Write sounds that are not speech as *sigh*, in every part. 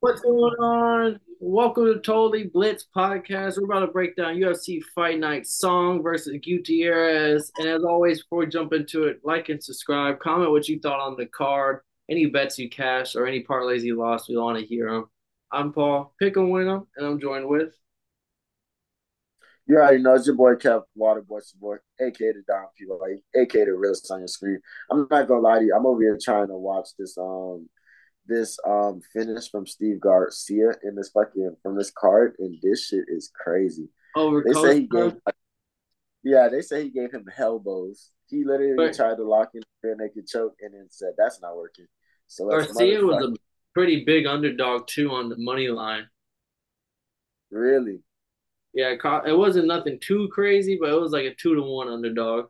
What's going on? Welcome to Totally Blitz Podcast. We're about to break down UFC Fight Night Song versus Gutierrez. And as always, before we jump into it, like and subscribe. Comment what you thought on the card, any bets you cashed, or any parlays you lost. We want to hear them. I'm Paul. Pick a winner, and I'm joined with. You already know it's your boy Kev Waterboy Boy, aka the Don P, aka the realest on your screen. I'm not gonna lie to you, I'm over here trying to watch this um this um finish from Steve Garcia in this fucking from this card, and this shit is crazy. Oh, they say he gave, yeah, they say he gave him elbows. He literally but, tried to lock in the naked choke and then said that's not working. So Garcia was a pretty big underdog too on the money line. Really? Yeah, it wasn't nothing too crazy, but it was like a two to one underdog.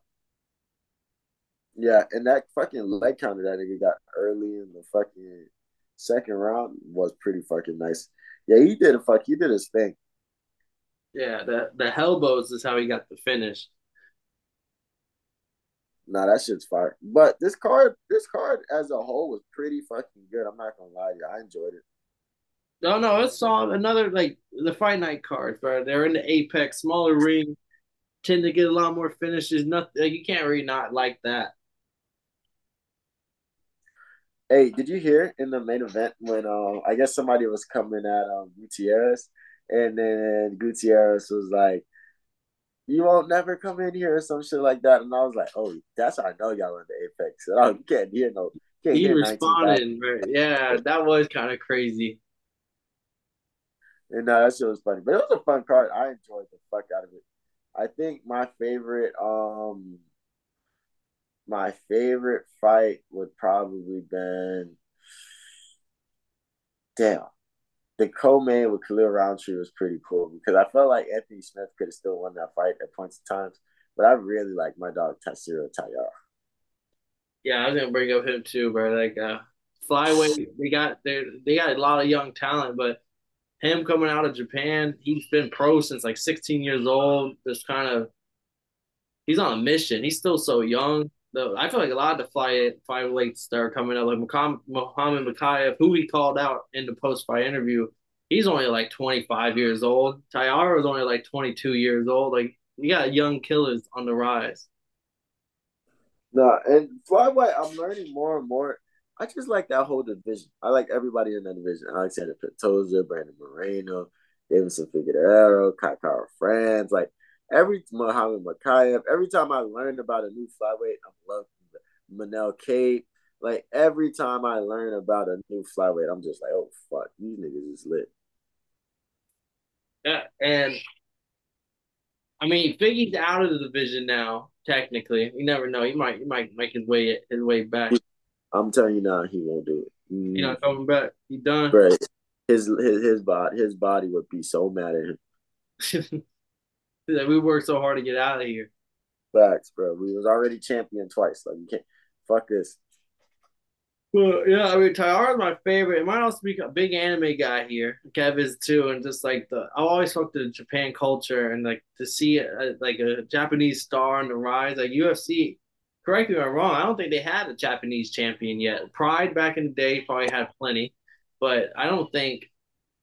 Yeah, and that fucking leg counter that nigga got early in the fucking second round was pretty fucking nice. Yeah, he did a fuck. He did his thing. Yeah, the the elbows is how he got the finish. Nah, that shit's fire. But this card, this card as a whole was pretty fucking good. I'm not gonna lie to you. I enjoyed it. No, no, it's saw another like the fight night cards, bro. They're in the apex, smaller ring, tend to get a lot more finishes. Nothing like, you can't really not like that. Hey, did you hear in the main event when um I guess somebody was coming at um Gutierrez and then Gutierrez was like, You won't never come in here or some shit like that. And I was like, Oh, that's how I know y'all in the apex. *laughs* And I can't hear no can't he hear responded, yeah, that was kind of crazy. And uh, that shit was funny. But it was a fun card. I enjoyed the fuck out of it. I think my favorite um my favorite fight would probably been damn. The co-main with Khalil Rountree was pretty cool because I felt like Anthony Smith could have still won that fight at points of times. But I really like my dog Tatsuro Taira. Yeah, I was gonna bring up him too, bro. Like uh flyweight, *sighs* they got they they got a lot of young talent, but him coming out of Japan, he's been pro since like 16 years old. Just kind of, he's on a mission. He's still so young. Though I feel like a lot of the fly five weights that are coming up, like Muhammad Mokaev, who he called out in the post fight interview, he's only like 25 years old. Taira is only like 22 years old. Like you got young killers on the rise. No, and flyweight, I'm learning more and more I just like that whole division. I like everybody in that division. Alexander Pantoja, Brandon Moreno, Deiveson Figueroa, Kai Kara-France, like every Muhammad Mokaev. Every time I learn about a new flyweight, I'm loving Manel Kape. Like every time I learn about a new flyweight, I'm just like, oh fuck, these niggas is lit. Yeah, and I mean, Figgie's out of the division now. Technically, you never know. He might, he might make his way his way back. I'm telling you now, he won't do it. Mm. He not coming back. He done. Right. His his his body his body would be so mad at him. *laughs* like we worked so hard to get out of here. Facts, bro. We was already champion twice. Like you can't fuck this. Well, yeah, I mean, is my favorite. It might also be a big anime guy here. Kev is too, and just like the, I always fuck the Japan culture and like to see a, like a Japanese star on the rise. Like UFC, correct me if I'm wrong. I don't think they had a Japanese champion yet. Pride back in the day probably had plenty, but I don't think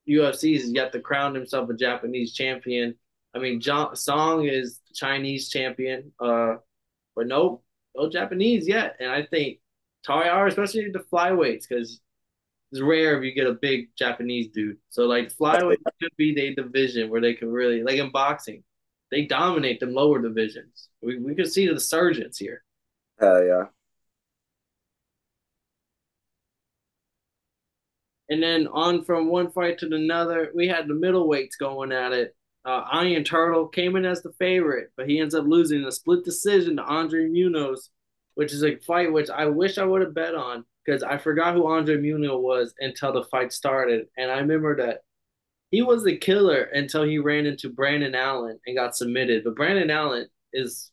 UFC has yet to crown himself a Japanese champion. I mean, John, Song is Chinese champion, uh, but no, no Japanese yet. And I think Taira, especially the flyweights, because it's rare if you get a big Japanese dude. So like flyweight could be the division where they can really like in boxing, they dominate them lower divisions. We we could see the surgeons here. Hell yeah. And then on from one fight to another, we had the middleweights going at it. Uh, Iron Turtle came in as the favorite, but he ends up losing a split decision to Andre Muniz, which is a fight which I wish I would have bet on because I forgot who Andre Muniz was until the fight started. And I remember that he was the killer until he ran into Brendan Allen and got submitted. But Brendan Allen is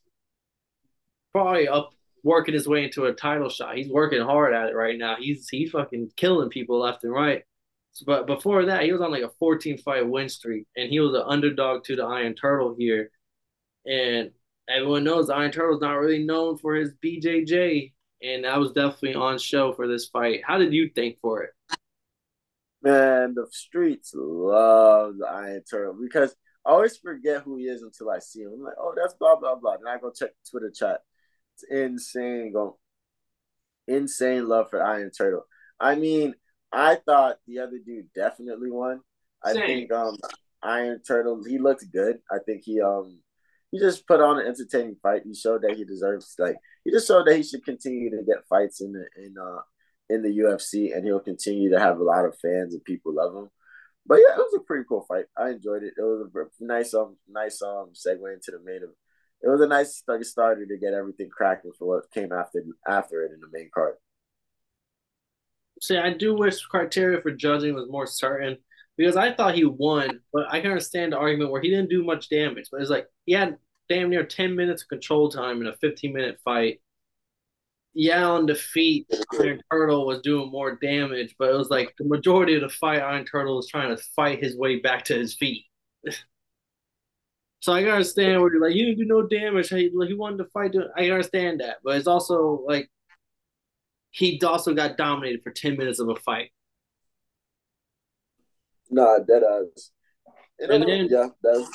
probably up working his way into a title shot. He's working hard at it right now. He's he fucking killing people left and right. But before that, he was on like a 14 fight win streak, and he was an underdog to the Iron Turtle here. And everyone knows the Iron Turtle's not really known for his BJJ, and that was definitely on show for this fight. How did you think for it? Man, the streets love the Iron Turtle because I always forget who he is until I see him. I'm like, oh, that's blah blah blah. Then I go check Twitter chat. It's insane. Go insane love for Iron Turtle. I mean, I thought the other dude definitely won. I Same. think um Iron Turtle, he looks good. I think he um he just put on an entertaining fight. He showed that he deserves like he just showed that he should continue to get fights in the in uh in the UFC and he'll continue to have a lot of fans and people love him. But yeah, it was a pretty cool fight. I enjoyed it. It was a nice um nice um segue into the main event. It was a nice starter to get everything cracking for what came after after it in the main card. See, I do wish criteria for judging was more certain because I thought he won, but I can understand the argument where he didn't do much damage. But it's like he had damn near 10 minutes of control time in a 15 minute fight. Yeah, on defeat, Iron Turtle was doing more damage, but it was like the majority of the fight, Iron Turtle was trying to fight his way back to his feet. *laughs* so I can understand where you're like, you didn't do no damage. He, he wanted to fight. I understand that, but it's also like he also got dominated for 10 minutes of a fight. Nah, that is. And then, yeah, that's.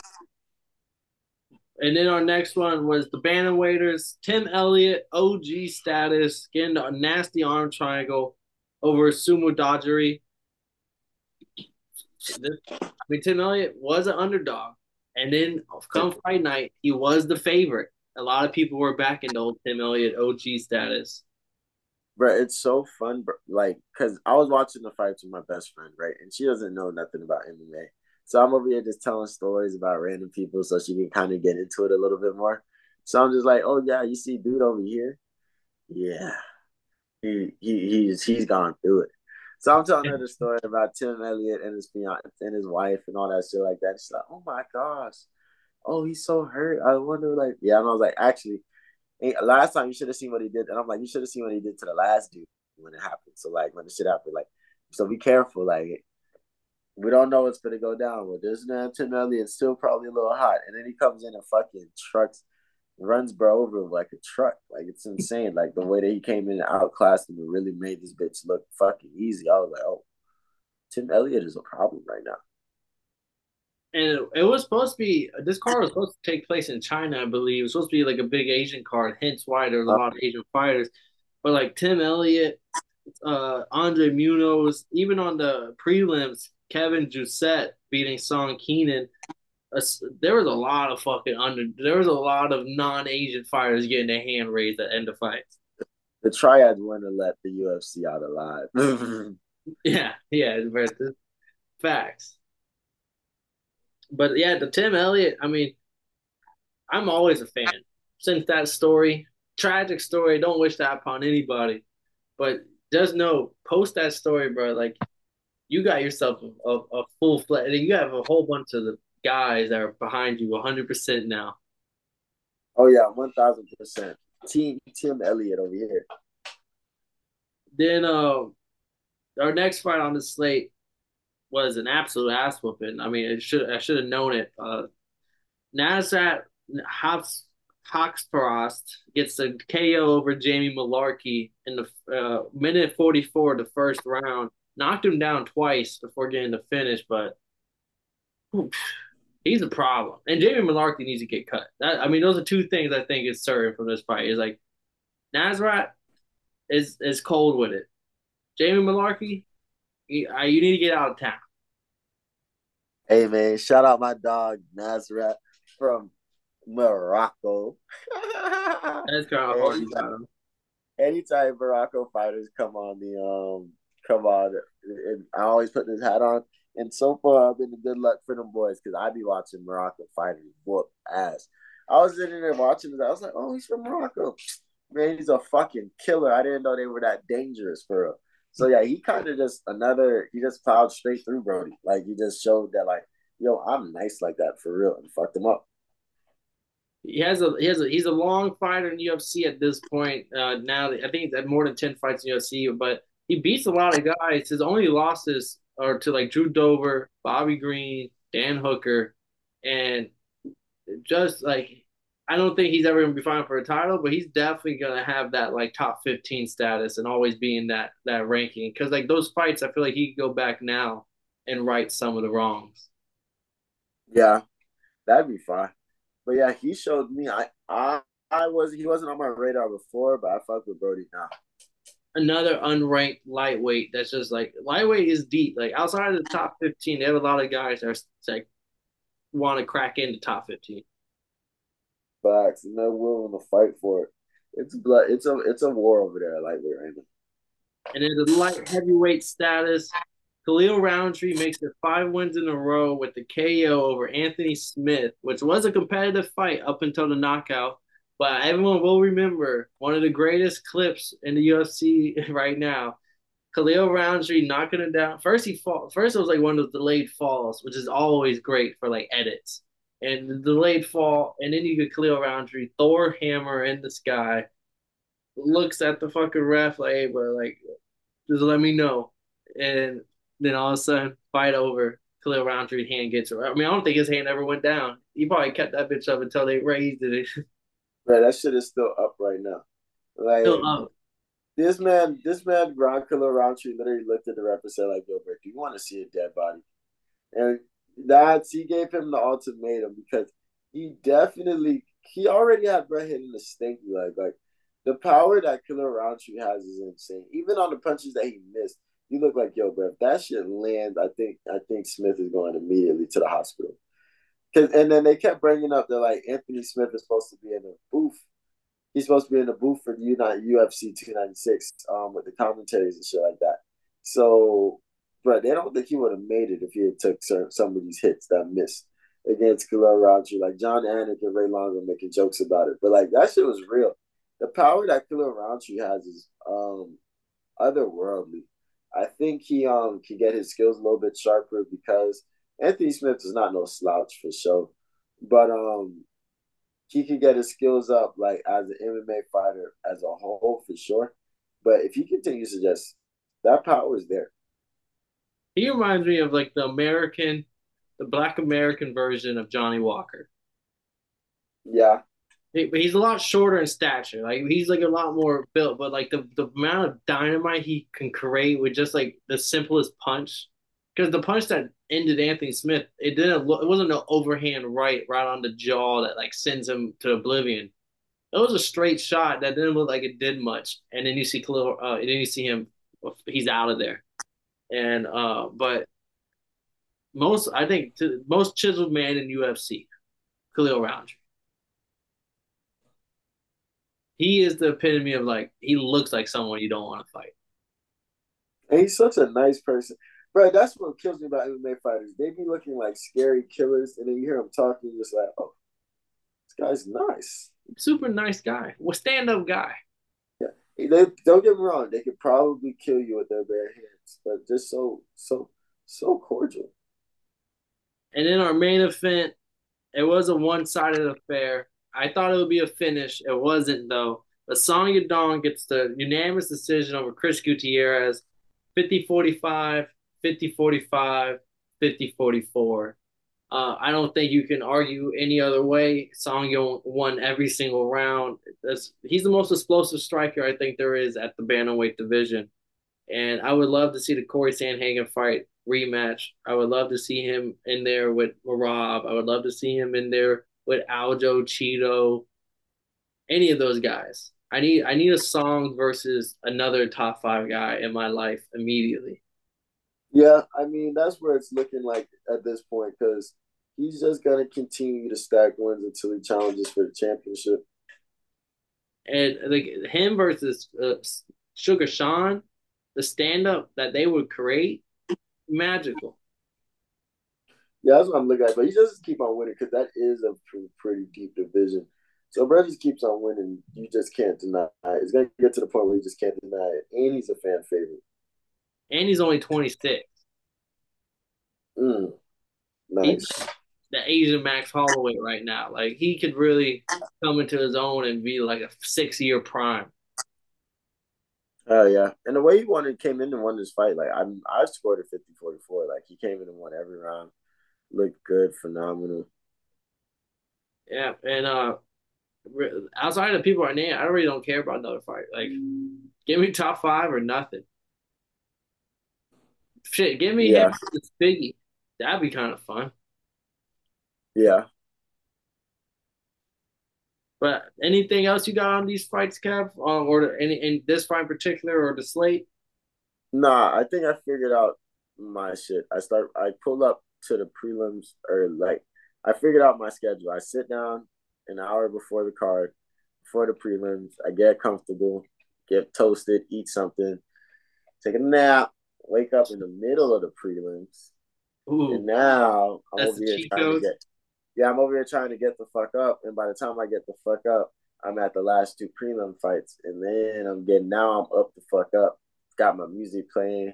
And then our next one was the Bantamweighters. Tim Elliott, OG status, getting a nasty arm triangle over Sumudaerji. I mean, Tim Elliott was an underdog. And then come fight night, he was the favorite. A lot of people were back in the old Tim Elliott OG status bro, it's so fun, bro. Like, cause I was watching the fights with my best friend, right, and she doesn't know nothing about MMA. So I'm over here just telling stories about random people, so she can kind of get into it a little bit more. So I'm just like, oh yeah, you see, dude over here, yeah, he he he's he's gone through it. So I'm telling her the story about Tim Elliott and his fiance and his wife and all that shit like that. She's like, oh my gosh, oh he's so hurt. I wonder, like, yeah. And I was like, actually, last time you should have seen what he did, and I'm like, you should have seen what he did to the last dude when it happened. So like when the shit happened, like, so be careful. Like we don't know what's gonna go down. But this man Tim Elliott still probably a little hot, and then he comes in and fucking trucks, runs bro over like a truck. Like it's insane. Like the way that he came in and outclassed him and really made this bitch look fucking easy. I was like, oh, Tim Elliott is a problem right now and it, was supposed to be this card was supposed to take place in China, I believe. It was supposed to be like a big Asian card, hence why there's a lot of Asian fighters. But like Tim Elliott, uh, Andre Muniz, even on the prelims, Kevin Jousset beating Sean Keenan. Uh, there was a lot of fucking under. There was a lot of non-Asian fighters getting their hand raised at the end of fights. The triad want to let the UFC out alive. *laughs* yeah, yeah, facts but yeah, the Tim Elliott. I mean, I'm always a fan since that story, tragic story. Don't wish that upon anybody, but just know, post that story, bro. Like, you got yourself a, a full fledged. And you have a whole bunch of the guys that are behind you 100 percent now. Oh yeah, one thousand percent. Team Tim Elliott over here. Then uh, our next fight on the slate was an absolute ass whooping. I mean, it should I should have known it. Uh, Nasrat Hops Haqparast gets a KO over Jamie Mullarkey in the uh, minute 44 of the first round. Knocked him down twice before getting the finish, but whew, he's a problem. And Jamie Mullarkey needs to get cut. That, I mean, those are two things I think is certain from this fight. Is like Nasrat is is cold with it. Jamie Mullarkey, you, you need to get out of town. Hey man, shout out my dog Nasrat from Morocco. *laughs* That's kind of hard. Anytime, anytime Morocco fighters come on the um come on, and I always put this hat on. And so far, I've been a good luck for them boys because I be watching Morocco fighters whoop ass. I was sitting there watching this. I was like, oh, he's from Morocco. Man, he's a fucking killer. I didn't know they were that dangerous for real. So yeah, he kind of just another. He just plowed straight through Brody. Like he just showed that like, yo, I'm nice like that for real, and fucked him up. He has a he has a he's a long fighter in UFC at this point. Uh, now I think he's had more than ten fights in UFC, but he beats a lot of guys. His only losses are to like Drew Dober, Bobby Green, Dan Hooker, and just like I don't think he's ever gonna be fighting for a title, but he's definitely gonna have that like top fifteen status and always be in that that ranking. Because like those fights, I feel like he could go back now and right some of the wrongs. Yeah, that'd be fine. But yeah, he showed me. I I I was he wasn't on my radar before, but I fuck with Brody now. Another unranked lightweight that's just like lightweight is deep. Like outside of the top fifteen, they have a lot of guys that are like want to crack into top fifteen. Facts, and they're willing to fight for it. It's blood. It's a it's a war over there, lightweight right now. And in the light heavyweight status, Khalil Rountree makes it five wins in a row with the KO over Anthony Smith, which was a competitive fight up until the knockout. But everyone will remember one of the greatest clips in the UFC *laughs* right now. Khalil Rountree knocking him down. First he fall. First it was like one of the delayed falls, which is always great for like edits. And the delayed fall, and then you get Khalil Rountree, Thor hammer in the sky, looks at the fucking ref like, hey, bro, like, just let me know. And then all of a sudden, fight over. Khalil Rountree hand gets. I mean, I don't think his hand ever went down. He probably kept that bitch up until they raised it. *laughs* Right, that shit is still up right now. Like still up. This man, this man, Ron Khalil Rountree, literally looked at the ref and said, "Like, yo, Rick, you want to see a dead body?" And that's he gave him the ultimatum because he definitely he already had Brett hitting the stinky leg. Like the power that Khalil Rountree has is insane. Even on the punches that he missed, you look like yo, bro. If that shit lands, I think I think Smith is going immediately to the hospital. Cause and then they kept bringing up that like Anthony Smith is supposed to be in the booth. He's supposed to be in the booth for the UFC 296 um, with the commentaries and shit like that. So, but they don't think he would have made it if he had took some, of these hits that missed against Khalil Rountree. Like Jon Anik and Ray Longo making jokes about it, but like that shit was real. The power that Khalil Rountree has is um, otherworldly. I think he um can get his skills a little bit sharper because Anthony Smith is not no slouch for sure, but um he can get his skills up like as an MMA fighter as a whole for sure. But if he continues to just that power is there. He reminds me of like the American, the Black American version of Johnny Walker. Yeah, but he's a lot shorter in stature. Like he's like a lot more built, but like the, the amount of dynamite he can create with just like the simplest punch. Because the punch that ended Anthony Smith, it didn't look, it wasn't an overhand right right on the jaw that like sends him to oblivion. It was a straight shot that didn't look like it did much. And then you see Khalil, uh, and then you see him, he's out of there. And uh, but most I think to, most chiseled man in UFC, Khalil Rountree. he is the epitome of like he looks like someone you don't want to fight. And he's such a nice person. Bro, that's what kills me about MMA fighters. They be looking like scary killers, and then you hear them talking, just like, oh, this guy's nice. Super nice guy. Well, stand up guy. Yeah. They, don't get me wrong, they could probably kill you with their bare hands, but just so so so cordial. And in our main event, it was a one-sided affair. I thought it would be a finish. It wasn't though. But Song Yadong gets the unanimous decision over Chris Gutierrez, 50-45, 50-45, 50-44. Uh, I don't think you can argue any other way. Song Yadong won every single round. That's, he's the most explosive striker I think there is at the bantamweight division. And I would love to see the Cory Sandhagen fight rematch. I would love to see him in there with Rob. I would love to see him in there with Aljo, Chito, any of those guys. I need I need a song versus another top five guy in my life immediately. Yeah, I mean that's where it's looking like at this point because he's just gonna continue to stack wins until he challenges for the championship. And like him versus uh, Sugar Sean, the stand up that they would create, magical. Yeah, that's what I'm looking at. But he just keep on winning because that is a pretty, deep division. So Brett just keeps on winning. You just can't deny it. It's gonna get to the point where you just can't deny it. And he's a fan favorite. And he's only 26. Mm, nice. He's the Asian Max Holloway right now. Like he could really come into his own and be like a six year prime. Oh yeah, and the way he wanted came in and won this fight, like I'm, I scored a 50-44. Like he came in and won every round looked good, phenomenal. Yeah, and uh, outside of the people I name, I really don't care about another fight. Like, give me top five or nothing. Shit, give me Yeah, him Biggie. That'd be kind of fun. yeah. But anything else you got on these fights, Kev, um, or any in this fight in particular, or the slate? Nah, I think I figured out my shit. I start. I pull up to the prelims, or like I figured out my schedule. I sit down an hour before the card, before the prelims. I get comfortable, get toasted, eat something, take a nap, wake up in the middle of the prelims, and Ooh, now I'm over the here trying to get yeah, I'm over here trying to get the fuck up. And by the time I get the fuck up, I'm at the last two prelim fights. And then I'm getting now I'm up the fuck up. Got my music playing,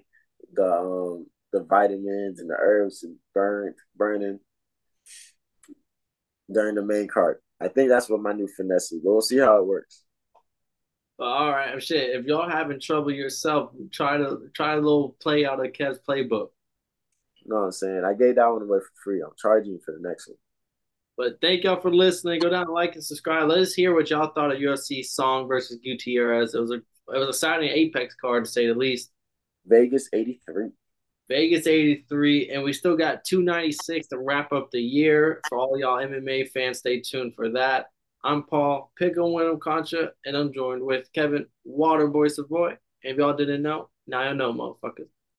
the um the vitamins and the herbs and burnt burning during the main card. I think that's what my new finesse is. We'll see how it works. All right, shit. If y'all having trouble yourself, try to try a little play out of Kev's playbook. You know what I'm saying? I gave that one away for free. I'm charging for the next one. But thank y'all for listening. Go down, like, and subscribe. Let us hear what y'all thought of UFC Song versus Gutierrez. It was a it was a Saturday Apex card to say the least. Vegas 83. Vegas 83, and we still got 296 to wrap up the year. For all y'all MMA fans, stay tuned for that. I'm Paul Pick Pickle Winham Concha, and I'm joined with Kevin Waterboy Savoy. And if y'all didn't know, now you know, motherfuckers.